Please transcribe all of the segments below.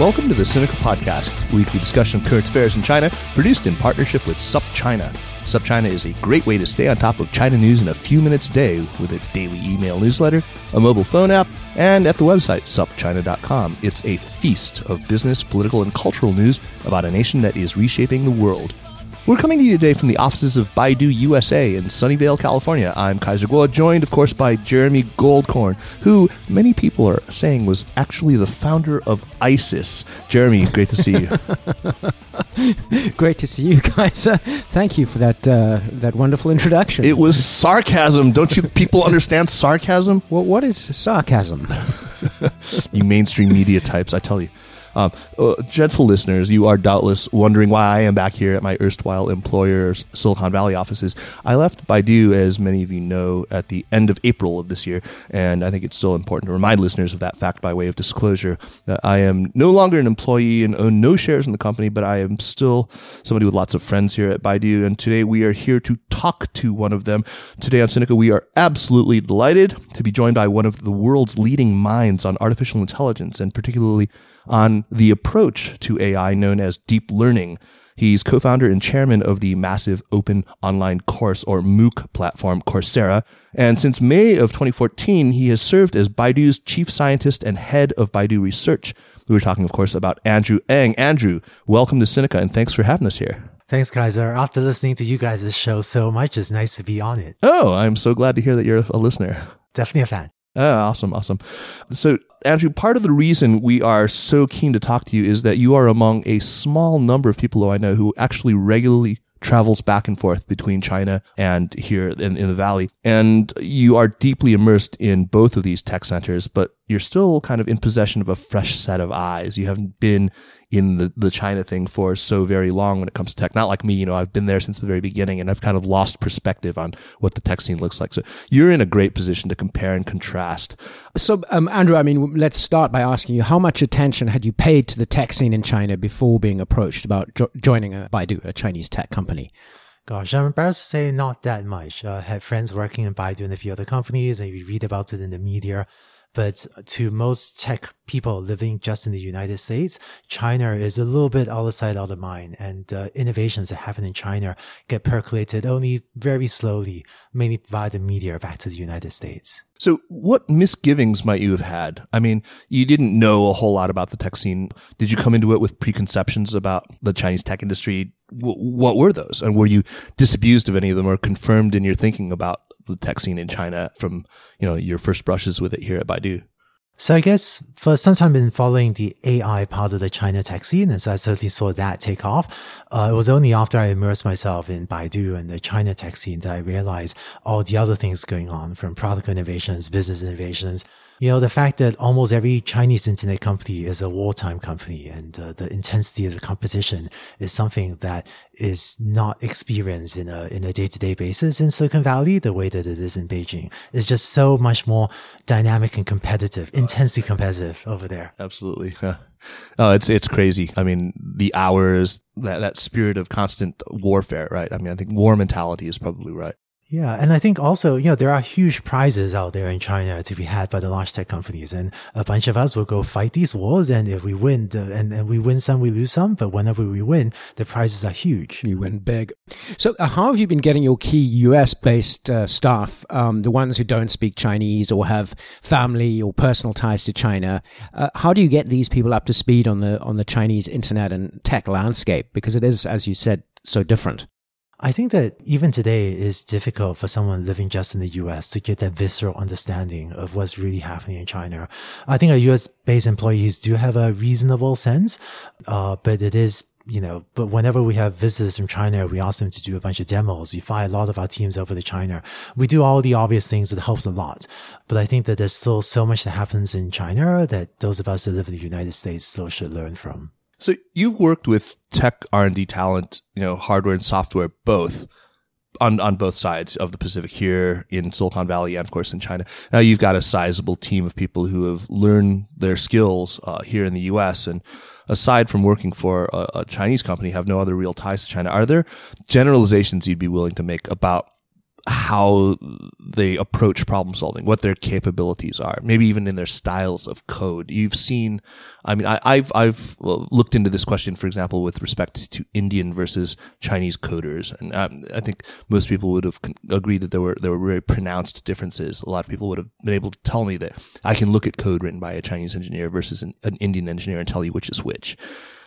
Welcome to the Sinica Podcast, weekly discussion of current affairs in China, produced in partnership with SupChina. SupChina is a great way to stay on top of China news in a few minutes a day with a daily email newsletter, a mobile phone app, and at the website supchina.com. It's a feast of business, political, and cultural news about a nation that is reshaping the world. We're coming to you today from the offices of Baidu USA in Sunnyvale, California. I'm Kaiser Kuo, joined, of course, by Jeremy Goldkorn, who many people are saying was actually the founder of ISIS. Jeremy, great to see you. great to see you, Kaiser. Thank you for that uh, that wonderful introduction. It was sarcasm. Don't you people understand sarcasm? Well, what is sarcasm? you mainstream media types, I tell you. Um, uh, gentle listeners, you are doubtless wondering why I am back here at my erstwhile employer's Silicon Valley offices. I left Baidu, as many of you know, at the end of April of this year, and I think it's still important to remind listeners of that fact by way of disclosure that I am no longer an employee and own no shares in the company, but I am still somebody with lots of friends here at Baidu, and today we are here to talk to one of them. Today on Sinica, we are absolutely delighted to be joined by one of the world's leading minds on artificial intelligence, and particularly on the approach to AI known as deep learning. He's co-founder and chairman of the massive open online course or MOOC platform Coursera. And since May of 2014, he has served as Baidu's chief scientist and head of Baidu research. We were talking, of course, about Andrew Ng. Andrew, welcome to Sinica and thanks for having us here. Thanks, Kaiser. After listening to you guys' show so much, it's nice to be on it. Oh, I'm so glad to hear that you're a listener. Definitely a fan. Oh, awesome, awesome. So, Andrew, part of the reason we are so keen to talk to you is that you are among a small number of people who I know who actually regularly travels back and forth between China and here in, in the valley. And you are deeply immersed in both of these tech centers, but you're still kind of in possession of a fresh set of eyes. You haven't been in the, the China thing for so very long when it comes to tech. Not like me, you know, I've been there since the very beginning and I've kind of lost perspective on what the tech scene looks like. So you're in a great position to compare and contrast. So, um, Andrew, I mean, let's start by asking you how much attention had you paid to the tech scene in China before being approached about jo- joining a Baidu, a Chinese tech company? Gosh, I'm embarrassed to say not that much. I uh, had friends working in Baidu and a few other companies, and you read about it in the media. But to most tech people living just in the United States, China is a little bit out of sight, out of mind. And uh, innovations that happen in China get percolated only very slowly, mainly via the media back to the United States. So, what misgivings might you have had? I mean, you didn't know a whole lot about the tech scene. Did you come into it with preconceptions about the Chinese tech industry? W- what were those? And were you disabused of any of them or confirmed in your thinking about the tech scene in China from, you know, your first brushes with it here at Baidu? So I guess for some time been following the AI part of the China tech scene, and so I certainly saw that take off. Uh, it was only after I immersed myself in Baidu and the China tech scene that I realized all the other things going on from product innovations, business innovations, you know, the fact that almost every Chinese internet company is a wartime company and uh, the intensity of the competition is something that is not experienced in a, in a day-to-day basis in Silicon Valley the way that it is in Beijing. It's just so much more dynamic and competitive, intensely competitive over there. Absolutely. Yeah. Oh, it's it's crazy. I mean, the hours, that that spirit of constant warfare, right? I mean, I think war mentality is probably right. Yeah, and I think also, you know, there are huge prizes out there in China to be had by the large tech companies, and a bunch of us will go fight these wars. And if we win, the, and, and we win some, we lose some. But whenever we win, the prizes are huge. You win big. So, uh, how have you been getting your key US based uh, staff, um, the ones who don't speak Chinese or have family or personal ties to China? Uh, how do you get these people up to speed on the on the Chinese internet and tech landscape? Because it is, as you said, so different. I think that even today it's difficult for someone living just in the US to get that visceral understanding of what's really happening in China. I think our US based employees do have a reasonable sense, uh, but it is you know, but whenever we have visitors from China, we ask them to do a bunch of demos. We fly a lot of our teams over to China. We do all the obvious things that helps a lot. But I think that there's still so much that happens in China that those of us that live in the United States still should learn from. So you've worked with tech R&D talent, you know, hardware and software both on, on both sides of the Pacific here in Silicon Valley and of course in China. Now you've got a sizable team of people who have learned their skills uh, here in the U.S. and aside from working for a, a Chinese company, have no other real ties to China. Are there generalizations you'd be willing to make about how they approach problem solving, what their capabilities are, maybe even in their styles of code. You've seen, I mean, I, have I've looked into this question, for example, with respect to Indian versus Chinese coders, and um, I think most people would have agreed that there were there were very pronounced differences. A lot of people would have been able to tell me that I can look at code written by a Chinese engineer versus an, an Indian engineer and tell you which is which.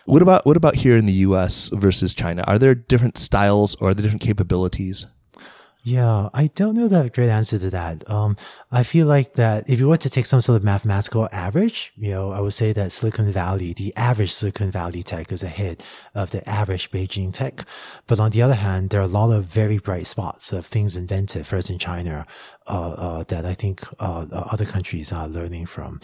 What about what about here in the U.S. versus China? Are there different styles or are there different capabilities? Yeah, I don't know the great answer to that. Um, I feel like that if you were to take some sort of mathematical average, you know, I would say that Silicon Valley, the average Silicon Valley tech is ahead of the average Beijing tech. But on the other hand, there are a lot of very bright spots of things invented first in China, uh, uh, that I think, uh, other countries are learning from.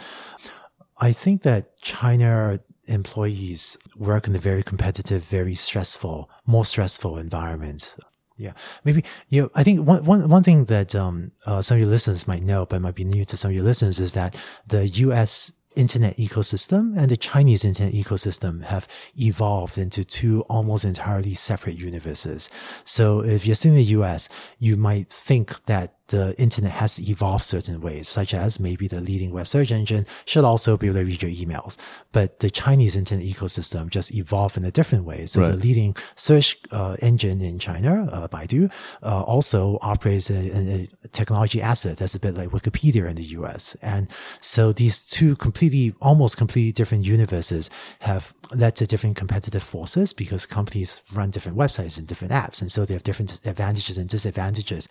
I think that China employees work in a very competitive, very stressful, more stressful environment. Yeah, maybe you know. I think one one one thing that um uh, some of your listeners might know, but might be new to some of your listeners, is that the U.S. internet ecosystem and the Chinese internet ecosystem have evolved into two almost entirely separate universes. So if you're in the U.S., you might think that the internet has evolved certain ways, such as maybe the leading web search engine should also be able to read your emails. But the Chinese internet ecosystem just evolved in a different way. So right. the leading search uh, engine in China, uh, Baidu, uh, also operates a, a, technology asset that's a bit like Wikipedia in the US. And so these two completely, almost completely different universes have led to different competitive forces because companies run different websites and different apps. And so they have different advantages and disadvantages.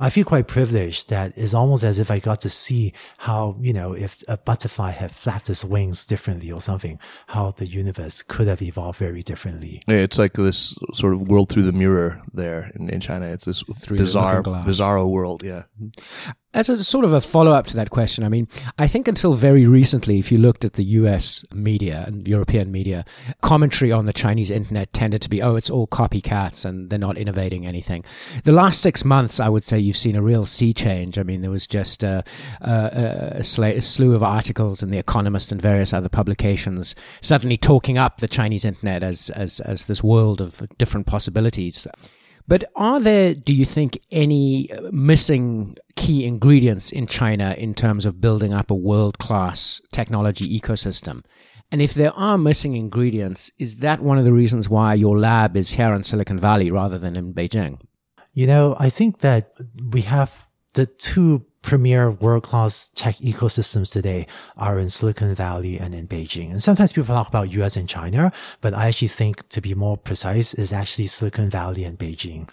I feel quite privileged that it's almost as if I got to see how, you know, if a butterfly had flapped its wings differently or something, how the universe could have evolved very differently. Yeah, it's like this sort of world through the mirror there in, in China. It's this through bizarre, bizarro world. Yeah. As a sort of a follow up to that question, I mean, I think until very recently, if you looked at the US media and European media, commentary on the Chinese internet tended to be, oh, it's all copycats and they're not innovating anything. The last six months, I would say you've seen a real sea change. I mean, there was just a, a, a, slew of articles in The Economist and various other publications suddenly talking up the Chinese internet as, as, as this world of different possibilities. But are there, do you think, any uh, missing key ingredients in China in terms of building up a world class technology ecosystem? And if there are missing ingredients, is that one of the reasons why your lab is here in Silicon Valley rather than in Beijing? You know, I think that we have the two premier world class tech ecosystems today are in Silicon Valley and in Beijing. And sometimes people talk about US and China, but I actually think to be more precise is actually Silicon Valley and Beijing.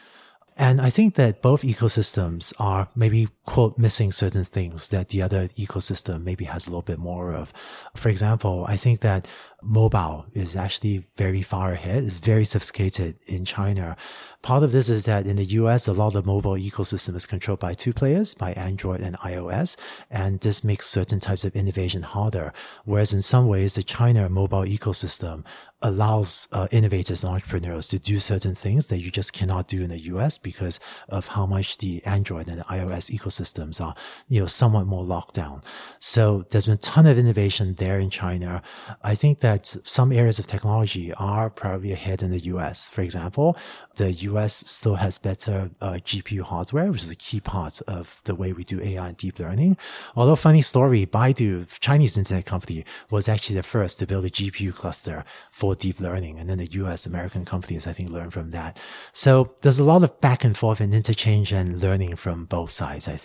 And I think that both ecosystems are maybe, quote, missing certain things that the other ecosystem maybe has a little bit more of. For example, I think that mobile is actually very far ahead. It's very sophisticated in China. Part of this is that in the US, a lot of the mobile ecosystem is controlled by two players, by Android and iOS. And this makes certain types of innovation harder. Whereas in some ways, the China mobile ecosystem allows uh, innovators and entrepreneurs to do certain things that you just cannot do in the US because of how much the Android and the iOS ecosystems are, you know, somewhat more locked down. So there's been a ton of innovation there in China. I think that some areas of technology are probably ahead in the US. For example, the US still has better uh, GPU hardware, which is a key part of the way we do AI and deep learning. Although funny story, Baidu, Chinese internet company, was actually the first to build a GPU cluster for deep learning. And then the US American companies, I think, learned from that. So there's a lot of back and forth and interchange and learning from both sides, I think.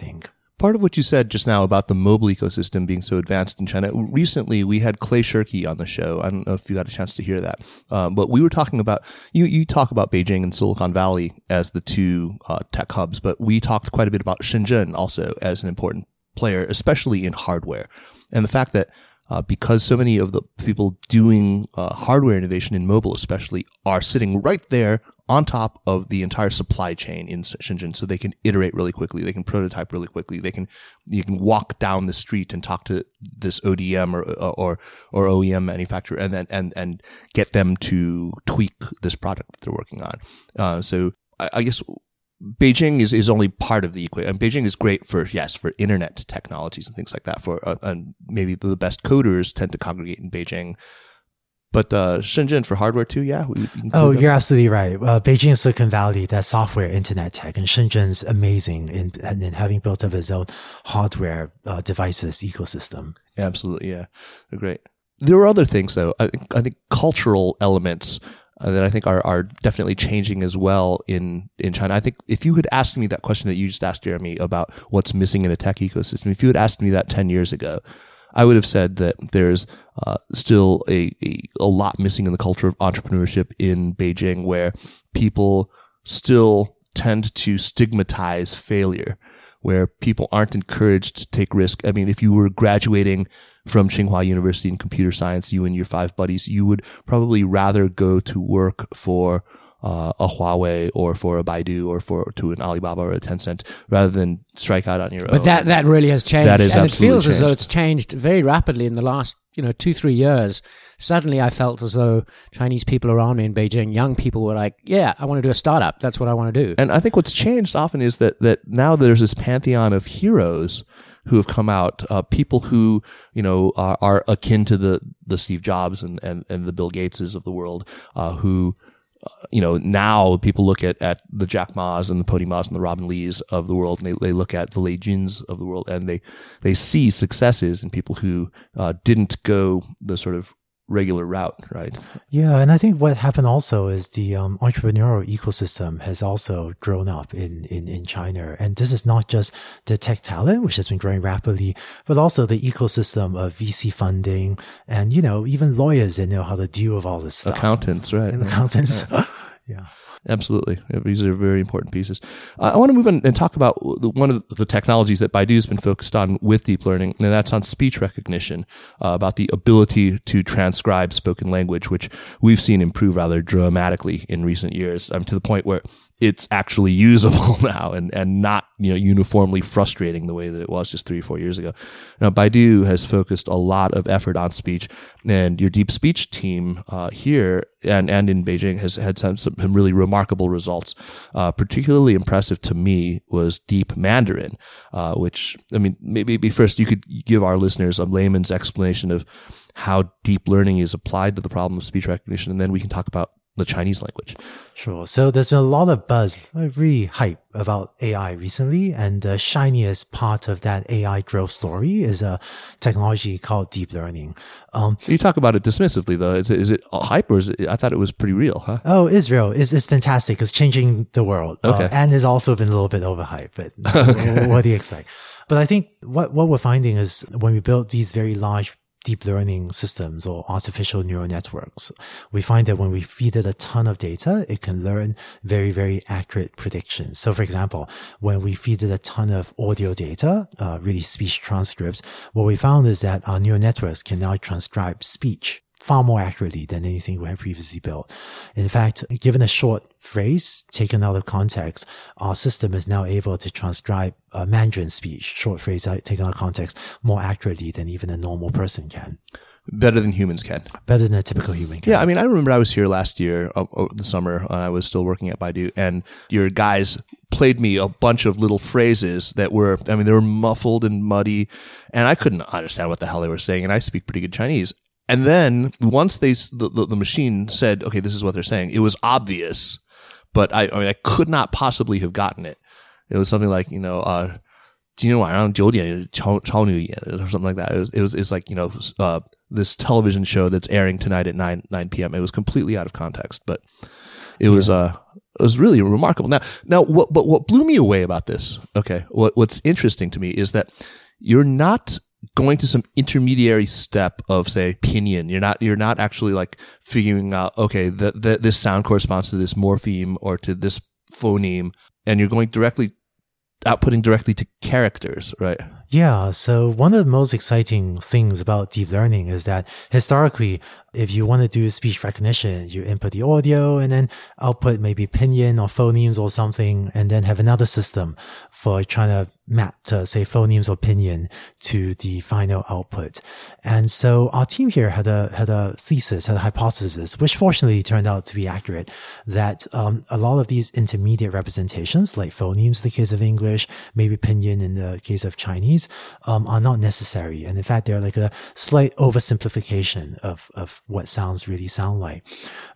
Part of what you said just now about the mobile ecosystem being so advanced in China. Recently, we had Clay Shirky on the show. I don't know if you got a chance to hear that, um, but we were talking about you. You talk about Beijing and Silicon Valley as the two uh, tech hubs, but we talked quite a bit about Shenzhen also as an important player, especially in hardware, and the fact that uh, because so many of the people doing uh, hardware innovation in mobile, especially, are sitting right there on top of the entire supply chain in Shenzhen, so they can iterate really quickly, they can prototype really quickly, they can you can walk down the street and talk to this ODM or or or OEM manufacturer, and then and and get them to tweak this product that they're working on. Uh, so I, I guess Beijing is, is only part of the equation. And Beijing is great for, yes, for internet technologies and things like that. For uh, and maybe the best coders tend to congregate in Beijing. But uh, Shenzhen for hardware too, yeah. oh, them. you're absolutely right. Uh, Beijing is Silicon Valley, that software internet tech, and Shenzhen's amazing in, in having built up its own hardware uh, devices ecosystem. Absolutely, yeah, They're great. There are other things though. I think, I think cultural elements uh, that I think are, are definitely changing as well in, in China. I think if you had asked me that question that you just asked Jeremy about what's missing in a tech ecosystem, if you had asked me that 10 years ago, I would have said that there's uh, still a, a, a lot missing in the culture of entrepreneurship in Beijing where people still tend to stigmatize failure where people aren't encouraged to take risk. I mean, if you were graduating from Tsinghua University in computer science, you and your five buddies, you would probably rather go to work for uh, a Huawei or for a Baidu or for to an Alibaba or a Tencent rather than strike out on your but own. But that that really has changed. That is and absolutely it feels changed. as though it's changed very rapidly in the last you know two three years. Suddenly, I felt as though Chinese people around me in Beijing, young people, were like, "Yeah, I want to do a startup. That's what I want to do." And I think what's changed often is that that now there's this pantheon of heroes who have come out, uh, people who you know are, are, akin to the the Steve Jobs and and, and the Bill Gateses of the world, uh, who you know, now people look at, at the Jack Ma's and the Pony Ma's and the Robin Li's of the world, and they, they look at the Lei of the world, and they, they see successes in people who uh, didn't go the sort of regular route, right? Yeah, and I think what happened also is the um, entrepreneurial ecosystem has also grown up in, in, in China. And this is not just the tech talent, which has been growing rapidly, but also the ecosystem of VC funding and, you know, even lawyers that know how to deal with all this stuff. Accountants, right. And accountants. yeah. Absolutely. These are very important pieces. Uh, I want to move on and talk about one of the technologies that Baidu has been focused on with deep learning, and that's on speech recognition, uh, about the ability to transcribe spoken language, which we've seen improve rather dramatically in recent years, um, to the point where it's actually usable now and, and not, you know, uniformly frustrating the way that it was just three or four years ago. Now, Baidu has focused a lot of effort on speech and your deep speech team, uh, here and, and in Beijing has had some, some really remarkable results. Uh, particularly impressive to me was deep Mandarin, uh, which, I mean, maybe first you could give our listeners a layman's explanation of how deep learning is applied to the problem of speech recognition. And then we can talk about the Chinese language. Sure. So there's been a lot of buzz, really hype about AI recently, and the shiniest part of that AI growth story is a technology called deep learning. Um, you talk about it dismissively, though. Is it, is it hype or is it? I thought it was pretty real, huh? Oh, it's real is it's fantastic. It's changing the world. Uh, okay. Uh, and it's also been a little bit overhyped, but okay. what do you expect? But I think what, what we're finding is when we build these very large deep learning systems or artificial neural networks, we find that when we feed it a ton of data, it can learn very, very accurate predictions. So for example, when we feed it a ton of audio data, uh, really speech transcripts, what we found is that our neural networks can now transcribe speech far more accurately than anything we had previously built. In fact, given a short phrase taken out of context, our system is now able to transcribe uh, a Mandarin speech, short phrase uh, taken out of context, more accurately than even a normal person can. Better than humans can. Better than a typical human can. Yeah, I mean, I remember I was here last year, uh, uh the summer, and I was still working at Baidu, and your guys played me a bunch of little phrases that were, I mean, they were muffled and muddy, and I couldn't understand what the hell they were saying, and I speak pretty good Chinese. And then once they the, the, the, machine said, "Okay, this is what they're saying," it was obvious, but I, I mean, I could not possibly have gotten it. It was something like you know, uh, 今天晚上九点超超女演 or something like that. It was it was it's like you know uh, this television show that's airing tonight at nine nine p.m. It was completely out of context, but it was uh it was really remarkable. Now now what but what blew me away about this? Okay, what what's interesting to me is that you're not going to some intermediary step of say pinyin. You're not you're not actually like figuring out okay the, the, this sound corresponds to this morpheme or to this phoneme, and you're going directly outputting directly to characters, right? Yeah. So one of the most exciting things about deep learning is that historically, if you want to do speech recognition, you input the audio and then output maybe pinyin or phonemes or something, and then have another system for trying to map to say phonemes or pinyin to the final output. And so our team here had a had a thesis, had a hypothesis, which fortunately turned out to be accurate, that um, a lot of these intermediate representations, like phonemes in the case of English, maybe pinyin in the case of Chinese, um, are not necessary. And in fact, they're like a slight oversimplification of, of what sounds really sound like.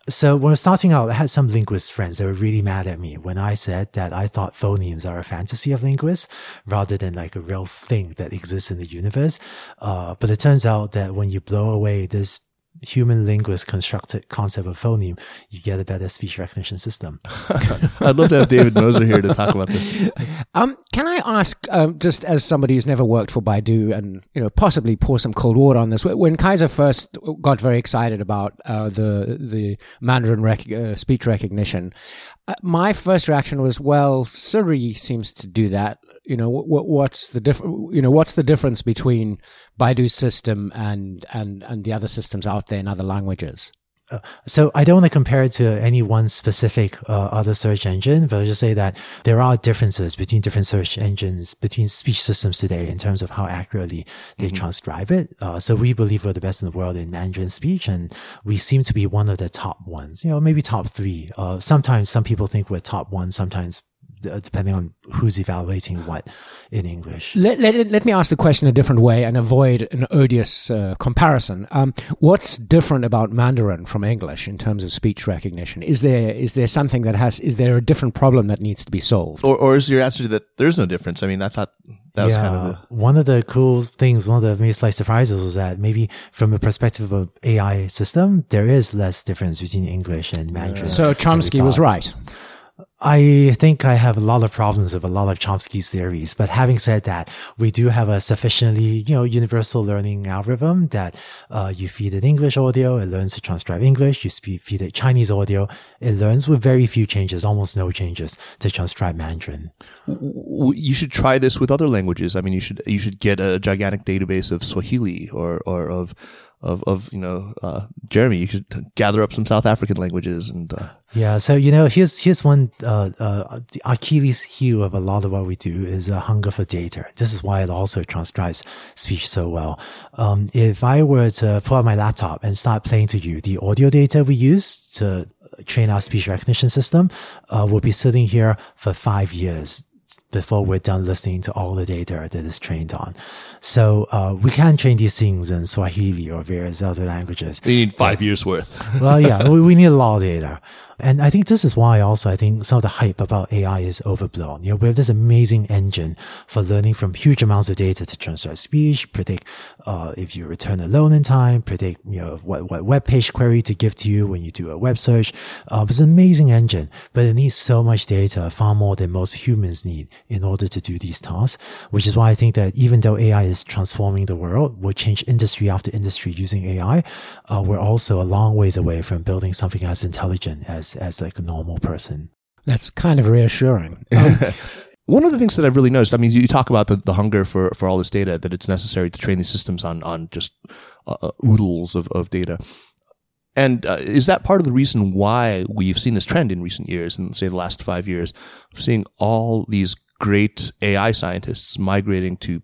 So when I was starting out, I had some linguist friends that were really mad at me when I said that I thought phonemes are a fantasy of linguists rather than like a real thing that exists in the universe. Uh, but it turns out that when you blow away this human linguist constructed concept of phoneme, you get a better speech recognition system. I'd love to have David Moser here to talk about this. Um, can I ask, um, just as somebody who's never worked for Baidu, and you know, possibly pour some cold water on this? When Kaiser first got very excited about uh, the the Mandarin rec- uh, speech recognition, uh, my first reaction was, well, Siri seems to do that you know what, what's the diff- you know what's the difference between Baidu's system and and and the other systems out there in other languages? Uh, so I don't want to compare it to any one specific uh, other search engine, but I'll just say that there are differences between different search engines, between speech systems today in terms of how accurately they mm-hmm. transcribe it. Uh, so we believe we're the best in the world in Mandarin speech, and we seem to be one of the top ones. You know, maybe top three. Uh, sometimes some people think we're top one. Sometimes depending on who's evaluating what in English. Let, let, let me ask the question a different way and avoid an odious uh, comparison. Um, what's different about Mandarin from English in terms of speech recognition? Is there is there something that has is there a different problem that needs to be solved? Or, or is your answer that there's no difference? I mean, I thought that was kind of the... one of the cool things. One of the maybe slight surprises was that maybe from a perspective of a AI system, there is less difference between English and Mandarin. So Chomsky was right. I think I have a lot of problems with a lot of Chomsky's theories, but having said that, we do have a sufficiently, you know, universal learning algorithm that uh, you feed it English audio, it learns to transcribe English. You feed it Chinese audio, it learns with very few changes, almost no changes, to transcribe Mandarin. You should try this with other languages. I mean, you should you should get a gigantic database of Swahili or or of of, of you know uh, Jeremy. You should gather up some South African languages and uh, yeah. So you know, here's here's one uh, uh, the Achilles heel of a lot of what we do is a hunger for data. This is why it also transcribes speech so well. Um, if I were to pull out my laptop and start playing to you the audio data we use to train our speech recognition system, uh, will be sitting here for five years before we're done listening to all the data that is trained on. So uh, we can train these things in Swahili or various other languages. We need five years worth. well, yeah, we, we need a lot of data. And I think this is why also I think some of the hype about AI is overblown. You know, we have this amazing engine for learning from huge amounts of data to transcribe speech, predict uh, if you return a loan in time, predict you know what what web page query to give to you when you do a web search. Uh, it's an amazing engine, but it needs so much data, far more than most humans need in order to do these tasks. Which is why I think that even though AI is transforming the world, we'll change industry after industry using AI, uh, we're also a long ways away from building something as intelligent as as as like a normal person. That's kind of reassuring. Um, one of the things that I've really noticed, I mean, you talk about the, the hunger for, for all this data, that it's necessary to train these systems on, on just uh, uh, oodles of, of data. And uh, is that part of the reason why we've seen this trend in recent years, in say the last five years, seeing all these great AI scientists migrating to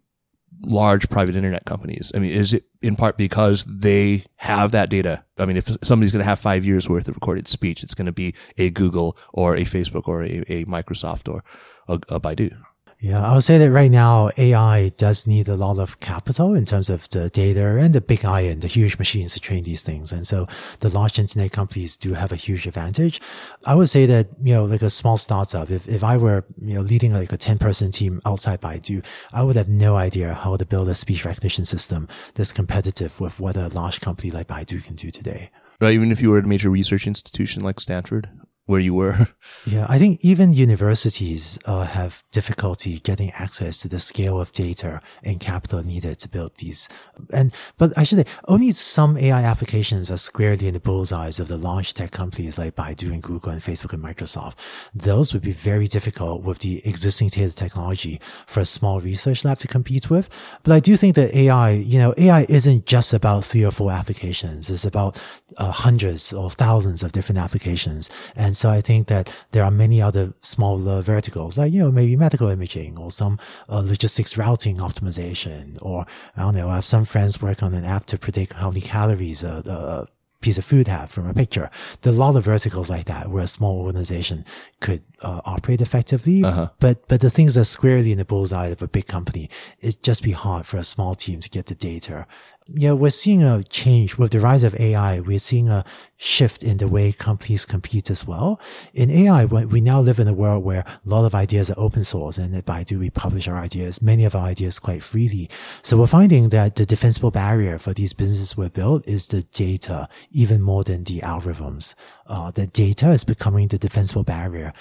large private internet companies? I mean, is it in part because they have that data? I mean, if somebody's going to have five years worth of recorded speech, it's going to be a Google or a Facebook or a, a Microsoft or a, a Baidu. Yeah, I would say that right now AI does need a lot of capital in terms of the data and the big iron, the huge machines to train these things. And so the large internet companies do have a huge advantage. I would say that, you know, like a small startup, if, if I were, you know, leading like a 10 person team outside Baidu, I would have no idea how to build a speech recognition system that's competitive with what a large company like Baidu can do today. Right, even if you were at a major research institution like Stanford where you were. Yeah, I think even universities uh, have difficulty getting access to the scale of data and capital needed to build these. And but I should say only some AI applications are squarely in the bullseyes of the large tech companies like Baidu and Google and Facebook and Microsoft. Those would be very difficult with the existing data technology for a small research lab to compete with. But I do think that AI, you know, AI isn't just about three or four applications. It's about uh, hundreds or thousands of different applications. And so I think that there are many other smaller verticals, like, you know, maybe medical imaging or some uh, logistics routing optimization, or I don't know, I have some friends work on an app to predict how many calories a, a piece of food have from a picture. There are a lot of verticals like that where a small organization could uh, operate effectively. Uh-huh. But but the things that are squarely in the bullseye of a big company, it'd just be hard for a small team to get the data yeah, we're seeing a change with the rise of AI. We're seeing a shift in the way companies compete as well. In AI, we now live in a world where a lot of ideas are open source and at Baidu, we publish our ideas, many of our ideas quite freely. So we're finding that the defensible barrier for these businesses we built is the data, even more than the algorithms. Uh, the data is becoming the defensible barrier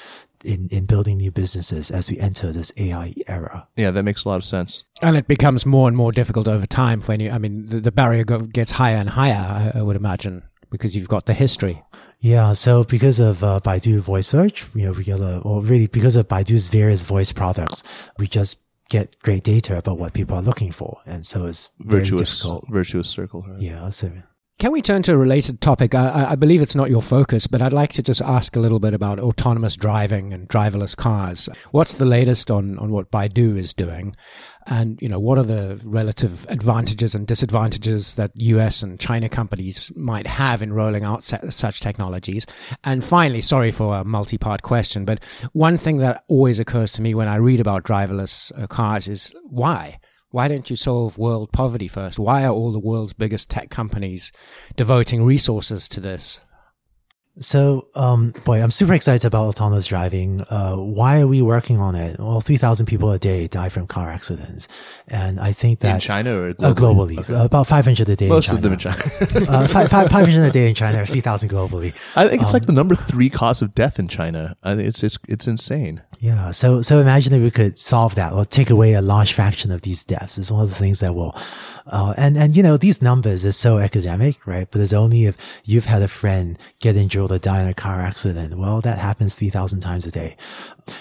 in, in building new businesses as we enter this AI era. Yeah, that makes a lot of sense. And it becomes more and more difficult over time when you, I mean, the, the barrier go, gets higher and higher, I, I, would imagine, because you've got the history. Yeah, so because of uh, Baidu Voice Search, you know, we get a, or really because of Baidu's various voice products, we just get great data about what people are looking for. And so it's virtuous, difficult. virtuous circle. Right? Yeah, so can we turn to a related topic? I, I, believe it's not your focus, but I'd like to just ask a little bit about autonomous driving and driverless cars. What's the latest on, on what Baidu is doing? And, you know, what are the relative advantages and disadvantages that US and China companies might have in rolling out such technologies? And finally, sorry for a multi-part question, but one thing that always occurs to me when I read about driverless uh, cars is why? Why don't you solve world poverty first? Why are all the world's biggest tech companies devoting resources to this? So, um, boy, I'm super excited about autonomous driving. Uh, why are we working on it? Well, 3,000 people a day die from car accidents. And I think that. In China or globally? Uh, globally. Okay. Uh, about 500 a day Most of them in China. uh, 500 a day in China, 3,000 globally. I think it's um, like the number three cause of death in China. I think it's, it's, it's insane. Yeah. So, so imagine if we could solve that or take away a large fraction of these deaths. It's one of the things that will, uh, and, and, you know, these numbers are so academic, right? But it's only if you've had a friend get injured or die in a car accident. Well, that happens 3,000 times a day.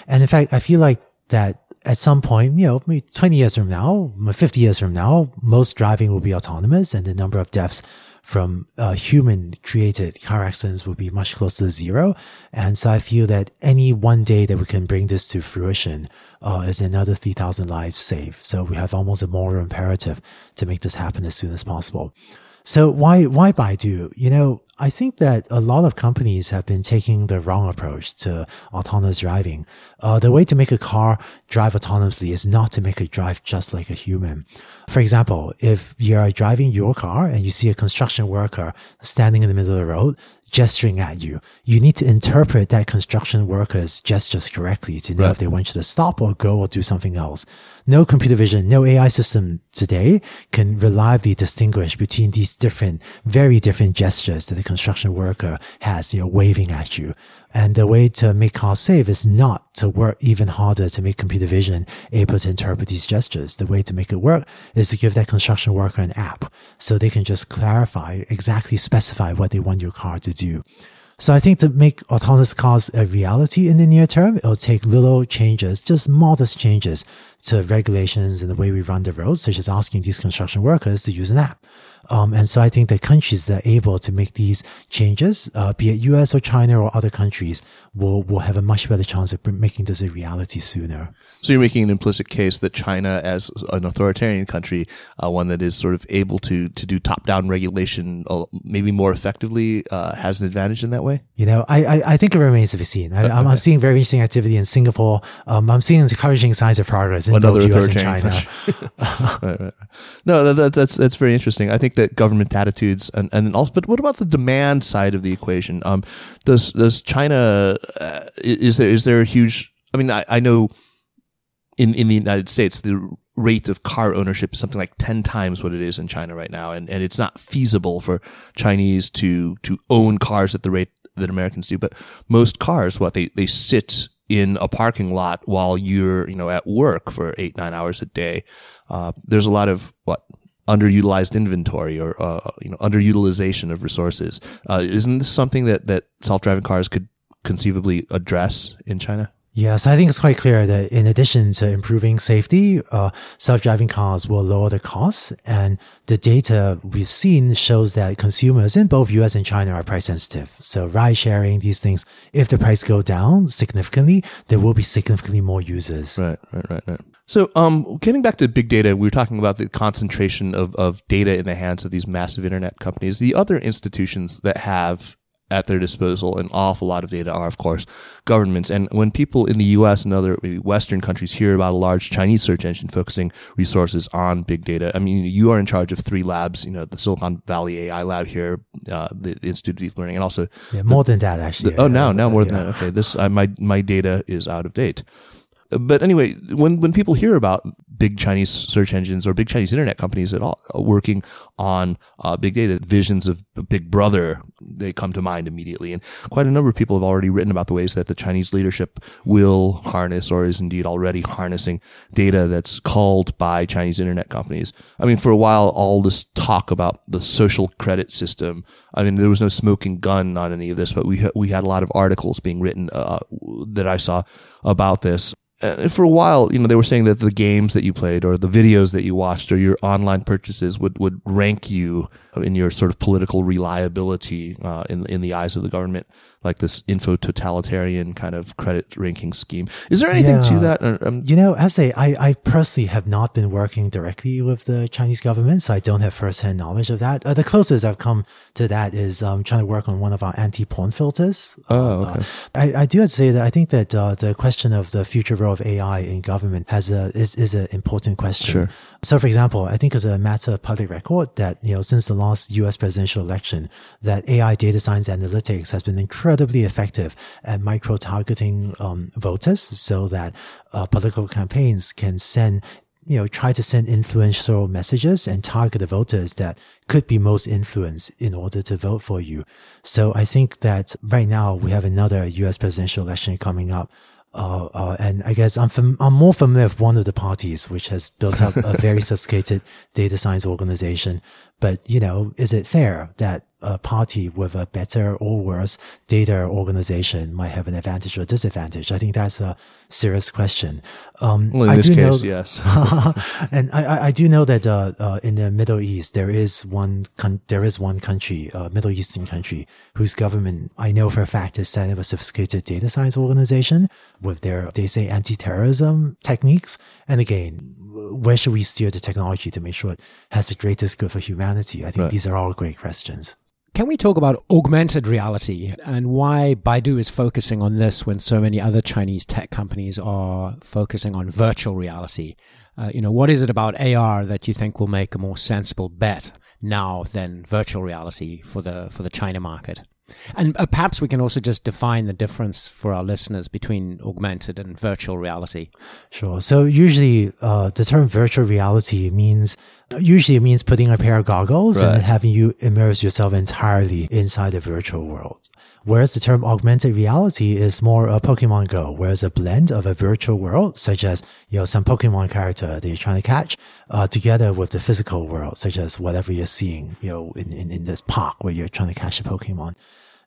And in fact, I feel like that at some point, you know, maybe 20 years from now, 50 years from now, most driving will be autonomous and the number of deaths from uh, human created car accidents will be much closer to zero. And so I feel that any one day that we can bring this to fruition uh, is another 3,000 lives saved. So we have almost a moral imperative to make this happen as soon as possible. So why, why Baidu? You know, I think that a lot of companies have been taking the wrong approach to autonomous driving. Uh, the way to make a car drive autonomously is not to make it drive just like a human. For example, if you're driving your car and you see a construction worker standing in the middle of the road, gesturing at you, you need to interpret that construction worker's gestures correctly to know right. if they want you to stop or go or do something else. No computer vision, no AI system today can reliably distinguish between these different, very different gestures that the construction worker has, you know, waving at you. And the way to make cars safe is not to work even harder to make computer vision able to interpret these gestures. The way to make it work is to give that construction worker an app so they can just clarify, exactly specify what they want your car to do. So I think to make autonomous cars a reality in the near term, it'll take little changes, just modest changes to regulations and the way we run the roads, such as asking these construction workers to use an app. Um, and so I think that countries that are able to make these changes, uh, be it US or China or other countries, will, will have a much better chance of making this a reality sooner. So you're making an implicit case that China, as an authoritarian country, uh, one that is sort of able to to do top down regulation uh, maybe more effectively, uh, has an advantage in that way. You know, I I, I think it remains to be seen. I, am seeing very interesting activity in Singapore. Um, I'm seeing encouraging signs of progress in Another both US and China. right, right. No, that, that, that's that's very interesting. I think that government attitudes and and also, but what about the demand side of the equation? Um, does does China uh, is there is there a huge? I mean, I, I know in, in the United States, the rate of car ownership is something like 10 times what it is in China right now. And, and it's not feasible for Chinese to, to own cars at the rate that Americans do, but most cars, what they, they sit in a parking lot while you're, you know, at work for eight, nine hours a day. Uh, there's a lot of what underutilized inventory or, uh, you know, underutilization of resources. Uh, isn't this something that, that self-driving cars could conceivably address in China? Yes, I think it's quite clear that in addition to improving safety, uh, self-driving cars will lower the costs. And the data we've seen shows that consumers in both US and China are price sensitive. So ride sharing, these things, if the price go down significantly, there will be significantly more users. Right, right, right, right. So, um, getting back to big data, we were talking about the concentration of, of data in the hands of these massive internet companies. The other institutions that have at their disposal an awful lot of data are, of course, governments. And when people in the U.S. and other Western countries hear about a large Chinese search engine focusing resources on big data, I mean, you are in charge of three labs. You know, the Silicon Valley AI lab here, uh, the, Institute of Deep Learning, and also yeah, more the, than that actually. The, oh, now now more yeah. than that. Okay, this uh, my my data is out of date. But anyway, when when people hear about big Chinese search engines or big Chinese internet companies at all uh, working on uh, big data, visions of Big Brother, they come to mind immediately. And quite a number of people have already written about the ways that the Chinese leadership will harness or is indeed already harnessing data that's called by Chinese internet companies. I mean, for a while, all this talk about the social credit system. I mean, there was no smoking gun on any of this, but we we had a lot of articles being written uh, that I saw about this uh, for a while, you know, they were saying that the games that you played or the videos that you watched or your online purchases would, would rank you in your sort of political reliability uh, in in the eyes of the government like this info totalitarian kind of credit ranking scheme. Is there anything yeah. to that? Uh, um, you know, I say I, I personally have not been working directly with the Chinese government, so I don't have firsthand knowledge of that. Uh, the closest I've come to that is um, trying to work on one of our anti-porn filters. Oh, uh, okay. Uh, I, I do have to say that I think that uh, the question of the future role of AI in government has a is is an important question. Sure. So, for example, I think it's a matter of public record that you know since the last U.S. presidential election, that AI data science analytics has been incredibly incredibly effective at micro targeting um, voters so that uh, political campaigns can send you know, try to send influential messages and target the voters that could be most influenced in order to vote for you. So I think that right now we have another U.S. presidential election coming up. Uh, uh, and I guess I'm fam- I'm more familiar with one of the parties which has built up a very sophisticated data science organization. But you know, is it fair that a party with a better or worse data organization might have an advantage or disadvantage? I think that's a serious question. Um, well, in I this do case, know, yes. and I, I do know that uh, uh, in the Middle East there is one con- there is one country, a uh, Middle Eastern country, whose government I know for a fact is setting up a sophisticated data science organization with their they say anti-terrorism techniques. And again, where should we steer the technology to make sure it has the greatest good for humanity? I think right. these are all great questions. Can we talk about augmented reality and why Baidu is focusing on this when so many other Chinese tech companies are focusing on virtual reality? Uh, you know, what is it about AR that you think will make a more sensible bet now than virtual reality for the for the China market? And uh, perhaps we can also just define the difference for our listeners between augmented and virtual reality. Sure. So usually, uh, the term virtual reality means usually it means putting a pair of goggles right. and having you immerse yourself entirely inside the virtual world. Whereas the term augmented reality is more a Pokemon Go, whereas a blend of a virtual world, such as, you know, some Pokemon character that you're trying to catch, uh, together with the physical world, such as whatever you're seeing, you know, in, in, in this park where you're trying to catch a Pokemon.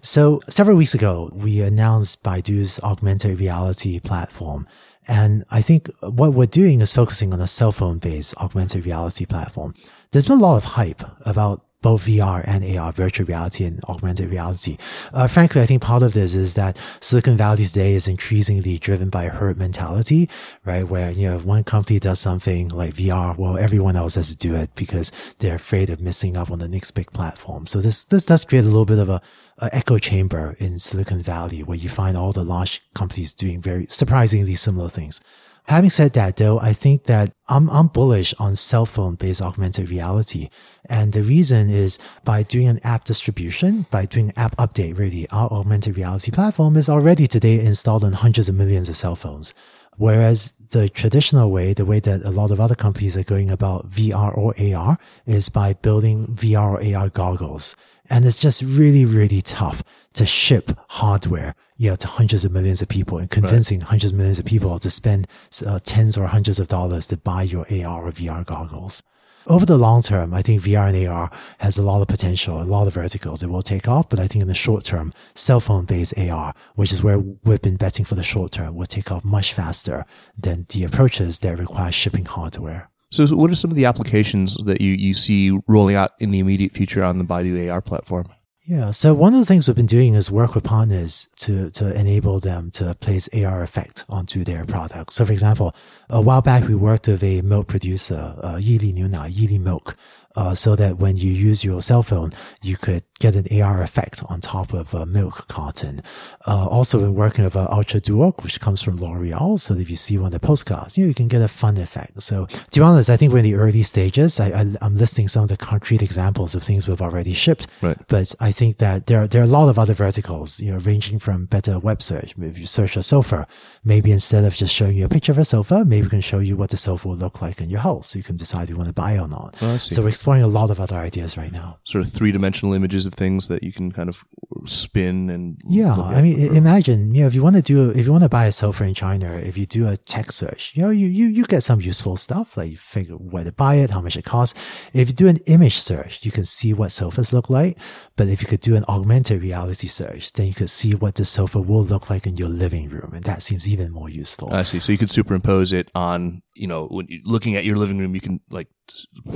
So several weeks ago, we announced Baidu's augmented reality platform. And I think what we're doing is focusing on a cell phone based augmented reality platform. There's been a lot of hype about both VR and AR, virtual reality and augmented reality. Uh, frankly, I think part of this is that Silicon Valley today is increasingly driven by herd mentality, right? Where, you know, if one company does something like VR, well, everyone else has to do it because they're afraid of missing out on the next big platform. So this, this does create a little bit of a, a echo chamber in Silicon Valley where you find all the large companies doing very surprisingly similar things. Having said that, though, I think that I'm, I'm bullish on cell phone based augmented reality. And the reason is by doing an app distribution, by doing an app update, really, our augmented reality platform is already today installed on hundreds of millions of cell phones. Whereas the traditional way, the way that a lot of other companies are going about VR or AR is by building VR or AR goggles. And it's just really, really tough to ship hardware, you know, to hundreds of millions of people and convincing right. hundreds of millions of people to spend uh, tens or hundreds of dollars to buy your AR or VR goggles. Over the long term, I think VR and AR has a lot of potential, a lot of verticals it will take off. But I think in the short term, cell phone based AR, which is where we've been betting for the short term, will take off much faster than the approaches that require shipping hardware. So, what are some of the applications that you, you see rolling out in the immediate future on the Baidu AR platform? Yeah. So one of the things we've been doing is work with partners to, to enable them to place AR effect onto their products. So for example, a while back, we worked with a milk producer, uh, Yili Nuna, Yili Milk, uh, so that when you use your cell phone, you could get an AR effect on top of a milk carton. Uh, also, we're working with uh, Ultra Doux, which comes from L'Oreal. So if you see one of the postcards, you know, you can get a fun effect. So to be honest, I think we're in the early stages. I, am listing some of the concrete examples of things we've already shipped. Right. But I think that there are, there are a lot of other verticals, you know, ranging from better web search. If you search a sofa, maybe instead of just showing you a picture of a sofa, maybe we can show you what the sofa will look like in your house. So you can decide if you want to buy or not. Oh, so exploring a lot of other ideas right now. Sort of three dimensional images of things that you can kind of spin and yeah. I mean, imagine you know if you want to do if you want to buy a sofa in China, if you do a text search, you know you you you get some useful stuff like you figure where to buy it, how much it costs. If you do an image search, you can see what sofas look like. But if you could do an augmented reality search, then you could see what the sofa will look like in your living room, and that seems even more useful. I see. So you could superimpose it on you know when you're looking at your living room, you can like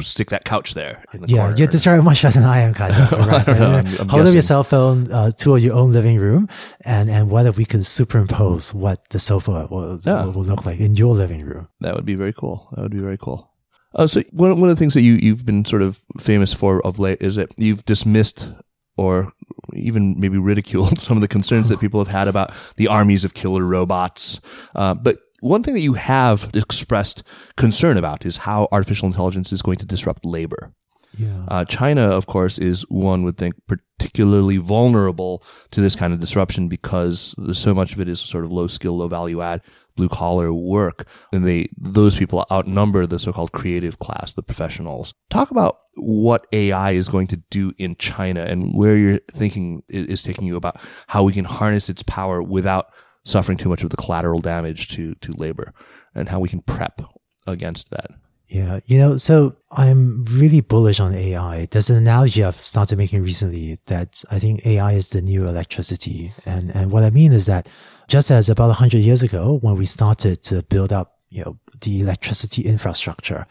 stick that couch there in the yeah, corner. you're much better than I am, guys. Right, right, Hold up your cell phone uh, to your own living room, and and whether we can superimpose what the sofa will, yeah. will, look like in your living room. That would be very cool. That would be very cool. Uh, so one one of the things that you you've been sort of famous for of late is that you've dismissed or even maybe ridiculed some of the concerns that people have had about the armies of killer robots. Uh, but one thing that you have expressed concern about is how artificial intelligence is going to disrupt labor. Yeah. Uh, China, of course, is one would think particularly vulnerable to this kind of disruption because so much of it is sort of low skill, low value add, blue collar work. And they, those people outnumber the so-called creative class, the professionals. Talk about what AI is going to do in China and where your thinking is taking you about how we can harness its power without suffering too much of the collateral damage to, to labor and how we can prep against that. Yeah, you know, so I'm really bullish on AI. There's an analogy I've started making recently that I think AI is the new electricity. And, and what I mean is that just as about 100 years ago, when we started to build up, you know, the electricity infrastructure,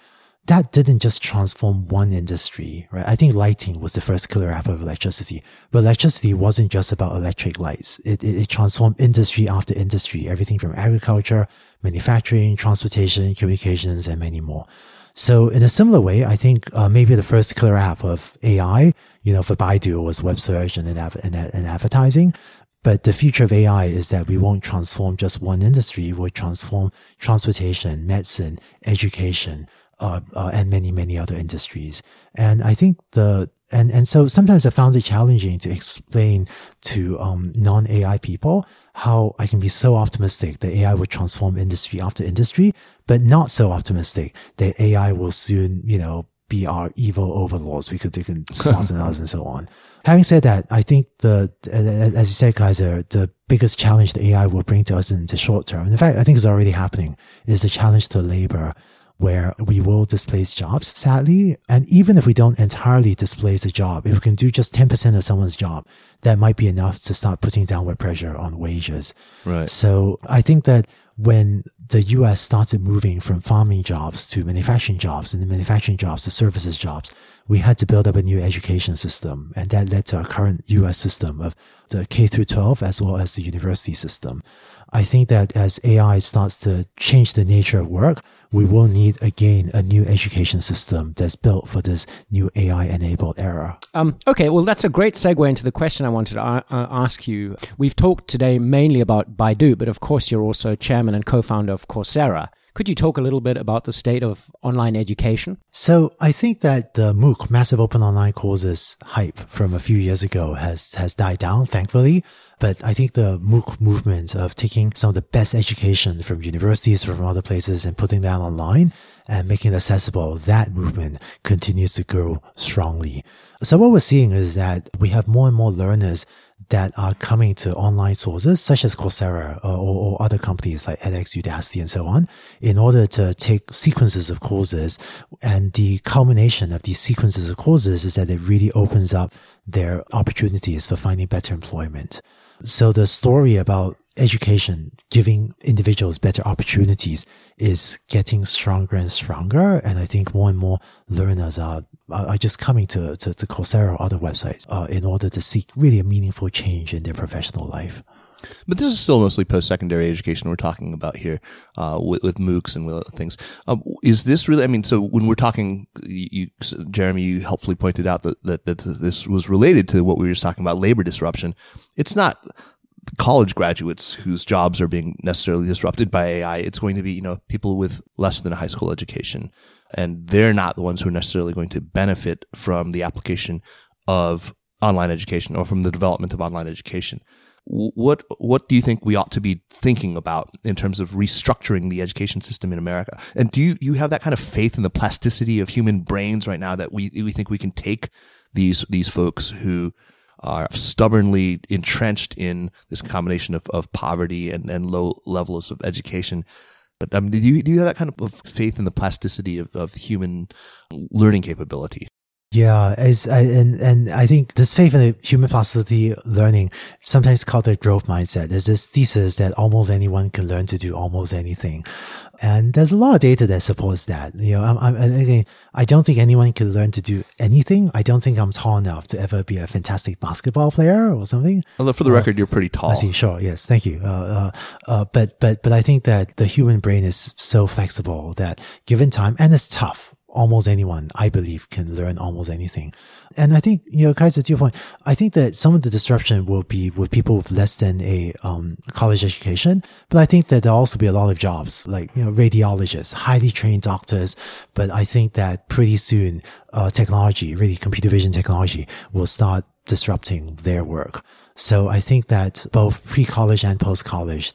that didn't just transform one industry, right? I think lighting was the first killer app of electricity, but electricity wasn't just about electric lights. It, it, it transformed industry after industry, everything from agriculture, manufacturing, transportation, communications, and many more. So in a similar way, I think uh, maybe the first killer app of AI, you know, for Baidu was web search and, and, and advertising. But the future of AI is that we won't transform just one industry. We'll transform transportation, medicine, education, uh, uh, and many, many other industries. And I think the, and, and so sometimes I found it challenging to explain to, um, non-AI people how I can be so optimistic that AI will transform industry after industry, but not so optimistic that AI will soon, you know, be our evil overlords because they can sponsor us and so on. Having said that, I think the, as you said, Kaiser, the biggest challenge that AI will bring to us in the short term, in fact, I think it's already happening, is the challenge to labor where we will displace jobs, sadly. And even if we don't entirely displace a job, if we can do just 10% of someone's job, that might be enough to start putting downward pressure on wages. Right. So I think that when the US started moving from farming jobs to manufacturing jobs and the manufacturing jobs to services jobs, we had to build up a new education system. And that led to our current US system of the K through 12 as well as the university system. I think that as AI starts to change the nature of work, we will need again a new education system that's built for this new AI enabled era. Um, okay, well, that's a great segue into the question I wanted to uh, ask you. We've talked today mainly about Baidu, but of course, you're also chairman and co founder of Coursera. Could you talk a little bit about the state of online education? So I think that the MOOC, Massive Open Online Courses hype from a few years ago has, has died down, thankfully. But I think the MOOC movement of taking some of the best education from universities, from other places and putting that online and making it accessible, that movement continues to grow strongly. So what we're seeing is that we have more and more learners that are coming to online sources such as Coursera uh, or, or, other companies like edX, Udacity, and so on, in order to take sequences of courses. And the culmination of these sequences of courses is that it really opens up their opportunities for finding better employment. So the story about education, giving individuals better opportunities is getting stronger and stronger. And I think more and more learners are, are just coming to, to, to Coursera or other websites uh, in order to seek really a meaningful change in their professional life. But this is still mostly post-secondary education we're talking about here, uh, with, with MOOCs and with other things. Um, is this really? I mean, so when we're talking, you, Jeremy, you helpfully pointed out that, that that this was related to what we were just talking about, labor disruption. It's not college graduates whose jobs are being necessarily disrupted by AI. It's going to be, you know, people with less than a high school education. And they're not the ones who are necessarily going to benefit from the application of online education or from the development of online education. What what do you think we ought to be thinking about in terms of restructuring the education system in America? And do you, you have that kind of faith in the plasticity of human brains right now that we we think we can take these these folks who are stubbornly entrenched in this combination of, of poverty and, and low levels of education. But mean, do you, do you have that kind of faith in the plasticity of, of human learning capability? Yeah, it's, I, and and I think this faith in the human plasticity learning, sometimes called the growth mindset, is this thesis that almost anyone can learn to do almost anything, and there's a lot of data that supports that. You know, I'm, I'm again, I don't think anyone can learn to do anything. I don't think I'm tall enough to ever be a fantastic basketball player or something. Although for the uh, record, you're pretty tall. I see. Sure. Yes. Thank you. Uh, uh, uh, but but but I think that the human brain is so flexible that given time, and it's tough almost anyone, I believe, can learn almost anything. And I think, you know, Kaiser, to your point, I think that some of the disruption will be with people with less than a um, college education. But I think that there'll also be a lot of jobs like, you know, radiologists, highly trained doctors. But I think that pretty soon, uh, technology, really computer vision technology will start disrupting their work. So I think that both pre-college and post-college,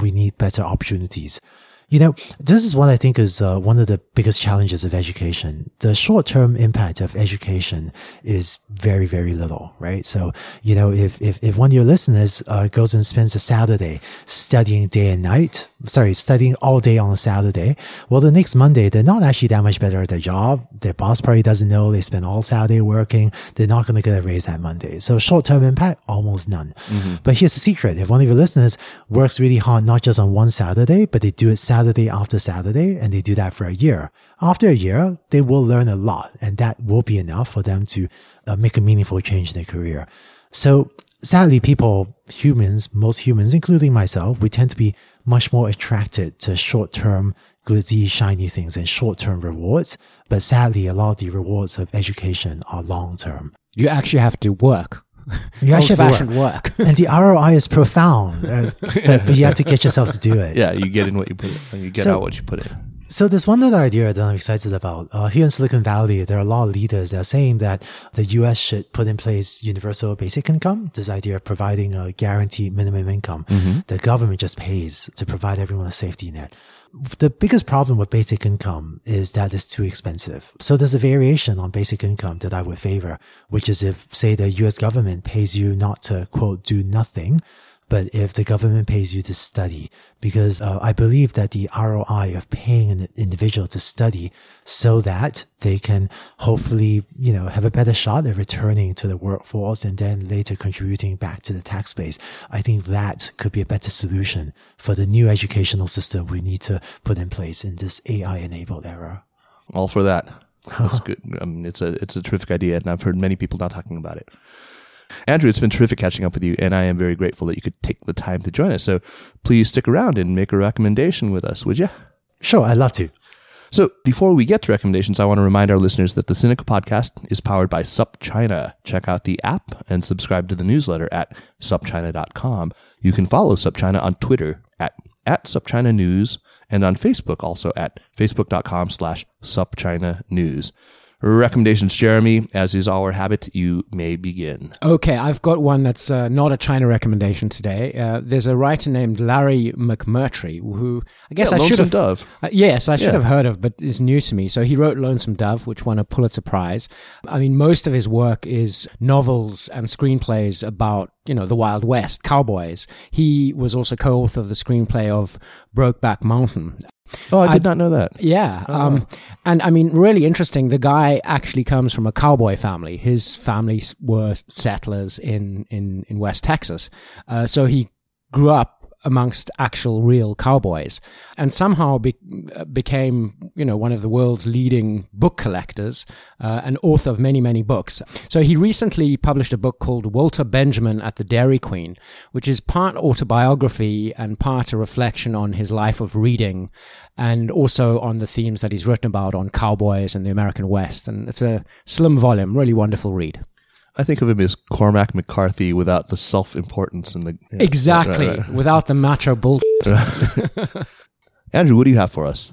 we need better opportunities. You know, this is what I think is uh, one of the biggest challenges of education. The short-term impact of education is very, very little, right? So, you know, if, if, if one of your listeners uh, goes and spends a Saturday studying day and night, sorry, studying all day on a Saturday, well, the next Monday, they're not actually that much better at their job. Their boss probably doesn't know they spent all Saturday working. They're not going to get a raise that Monday. So short-term impact, almost none. Mm-hmm. But here's the secret. If one of your listeners works really hard, not just on one Saturday, but they do it Saturday after Saturday, and they do that for a year. After a year, they will learn a lot, and that will be enough for them to uh, make a meaningful change in their career. So sadly, people, humans, most humans, including myself, we tend to be much more attracted to short-term glitzy, shiny things and short-term rewards. But sadly, a lot of the rewards of education are long-term. You actually have to work you actually have to work. and the ROI is profound, uh, but, but, you have to get yourself to do it. Yeah, you get in what you put in, you get so, out what you put in. So there's one other idea that I'm excited about. Uh, here in Silicon Valley, there are a lot of leaders that are saying that the U.S. should put in place universal basic income. This idea of providing a guaranteed minimum income mm-hmm. the government just pays to provide everyone a safety net the biggest problem with basic income is that it's too expensive. So there's a variation on basic income that I would favor, which is if, say, the US government pays you not to quote, do nothing, but if the government pays you to study, because uh, I believe that the ROI of paying an individual to study so that they can hopefully, you know, have a better shot at returning to the workforce and then later contributing back to the tax base. I think that could be a better solution for the new educational system we need to put in place in this AI enabled era. All for that. That's good. I mean, it's a, it's a terrific idea and I've heard many people now talking about it. Andrew, it's been terrific catching up with you, and I am very grateful that you could take the time to join us. So please stick around and make a recommendation with us, would you? Sure, I'd love to. So before we get to recommendations, I want to remind our listeners that the Sinica podcast is powered by SupChina. Check out the app and subscribe to the newsletter at supchina.com. You can follow SupChina on Twitter at, at SupChina News and on Facebook also at facebook.com slash SupChina News. Recommendations, Jeremy. As is our habit, you may begin. Okay, I've got one that's uh, not a China recommendation today. Uh, there's a writer named Larry McMurtry who I guess Yeah, I should have. Dove. Uh, yes, I should Yeah. have heard of, but is new to me. So he wrote Lonesome Dove, which won a Pulitzer Prize. I mean, most of his work is novels and screenplays about you know the Wild West, cowboys. He was also co-author of the screenplay of Brokeback Mountain. Oh, I did I- not know that. Yeah. Um, and I mean, really interesting. The guy actually comes from a cowboy family. His family were settlers in, in, in West Texas. Uh, so he grew up amongst actual real cowboys and somehow be- became, you know, one of the world's leading book collectors, uh, and author of many, many books. So he recently published a book called Walter Benjamin at the Dairy Queen, which is part autobiography and part a reflection on his life of reading and also on the themes that he's written about on cowboys and the American West. And it's a slim volume, really wonderful read. I think of him as Cormac McCarthy without the self-importance and the yeah, Exactly. right, right, Without the macho bull. right. Andrew, what do you have for us?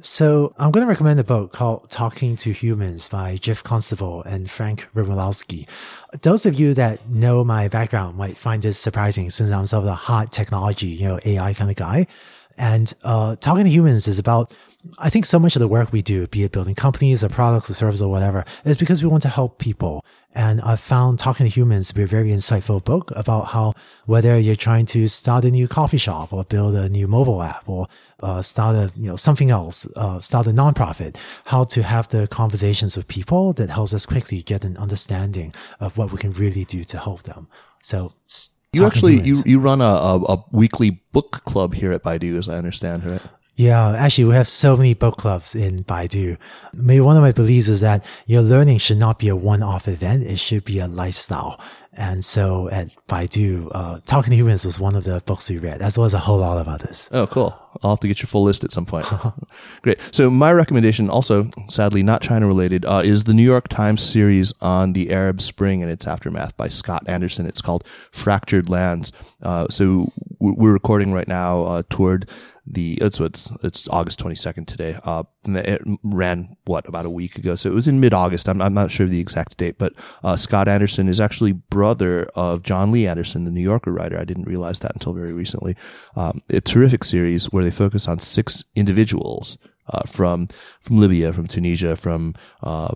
So I'm going to recommend a book called Talking to Humans by Giff Constable and Frank Rimalovski. Those of you that know my background might find this surprising since I'm sort of a hot technology, you know, AI kind of guy. And uh, Talking to Humans is about I think so much of the work we do, be it building companies or products or services or whatever, is because we want to help people. And I found Talking to Humans to be a very insightful book about how whether you're trying to start a new coffee shop or build a new mobile app or uh, start a you know something else, uh, start a nonprofit, how to have the conversations with people that helps us quickly get an understanding of what we can really do to help them. So You actually you, you run a, a, a weekly book club here at Baidu, as I understand, right? Yeah, actually, we have so many book clubs in Baidu. Maybe one of my beliefs is that your learning should not be a one-off event; it should be a lifestyle. And so, at Baidu, uh, Talking to Humans was one of the books we read, as well as a whole lot of others. Oh, cool. I'll have to get your full list at some point. Great. So my recommendation, also sadly not China related, uh, is the New York Times series on the Arab Spring and its aftermath by Scott Anderson. It's called Fractured Lands. Uh, so we're recording right now uh, toward the it's it's it's August 22nd today. Uh, it ran what about a week ago, so it was in mid August. I'm, I'm not sure the exact date, but uh, Scott Anderson is actually brother of Jon Lee Anderson, the New Yorker writer. I didn't realize that until very recently. Um, a terrific series where they focus on six individuals uh, from from Libya, from Tunisia, from uh,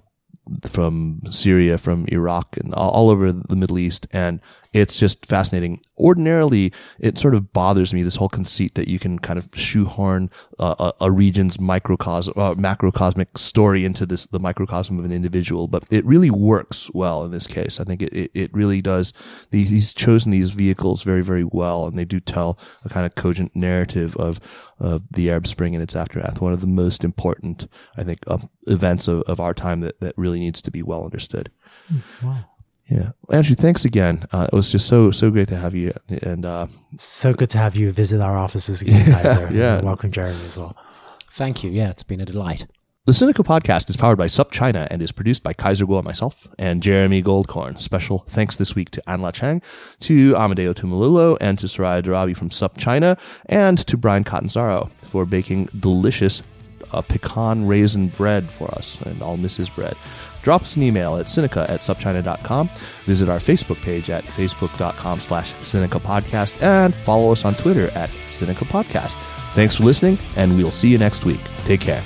from Syria, from Iraq, and all, all over the Middle East, and it's just fascinating. Ordinarily, it sort of bothers me this whole conceit that you can kind of shoehorn uh, a, a region's microcosm, uh, macrocosmic story into this the microcosm of an individual, but it really works well in this case. I think it it, it really does. He's chosen these vehicles very very well, and they do tell a kind of cogent narrative of of the Arab Spring and its aftermath. One of the most important, I think, uh, events of, of our time that, that really needs to be well understood. Wow. Yeah, Andrew, thanks again. Uh, it was just so so great to have you, and uh, So good to have you visit our offices again, Kaiser. yeah. And welcome, Jeremy, as well. Thank you. Yeah, it's been a delight. the Sinica podcast is powered by SupChina and is produced by Kaiser Kuo, and myself, and Jeremy Goldkorn. Special thanks this week to Anla Cheng, to Amadeo Tumulilo, and to Soraya Darabi from SupChina, and to Bryan Catanzaro for baking delicious uh, pecan raisin bread for us, and I'll miss his bread. Drop us an email at Sinica at supchina.com. Visit our Facebook page at facebook.com slash Sinica Podcast and follow us on Twitter at Sinica Podcast. Thanks for listening, and we'll see you next week. Take care.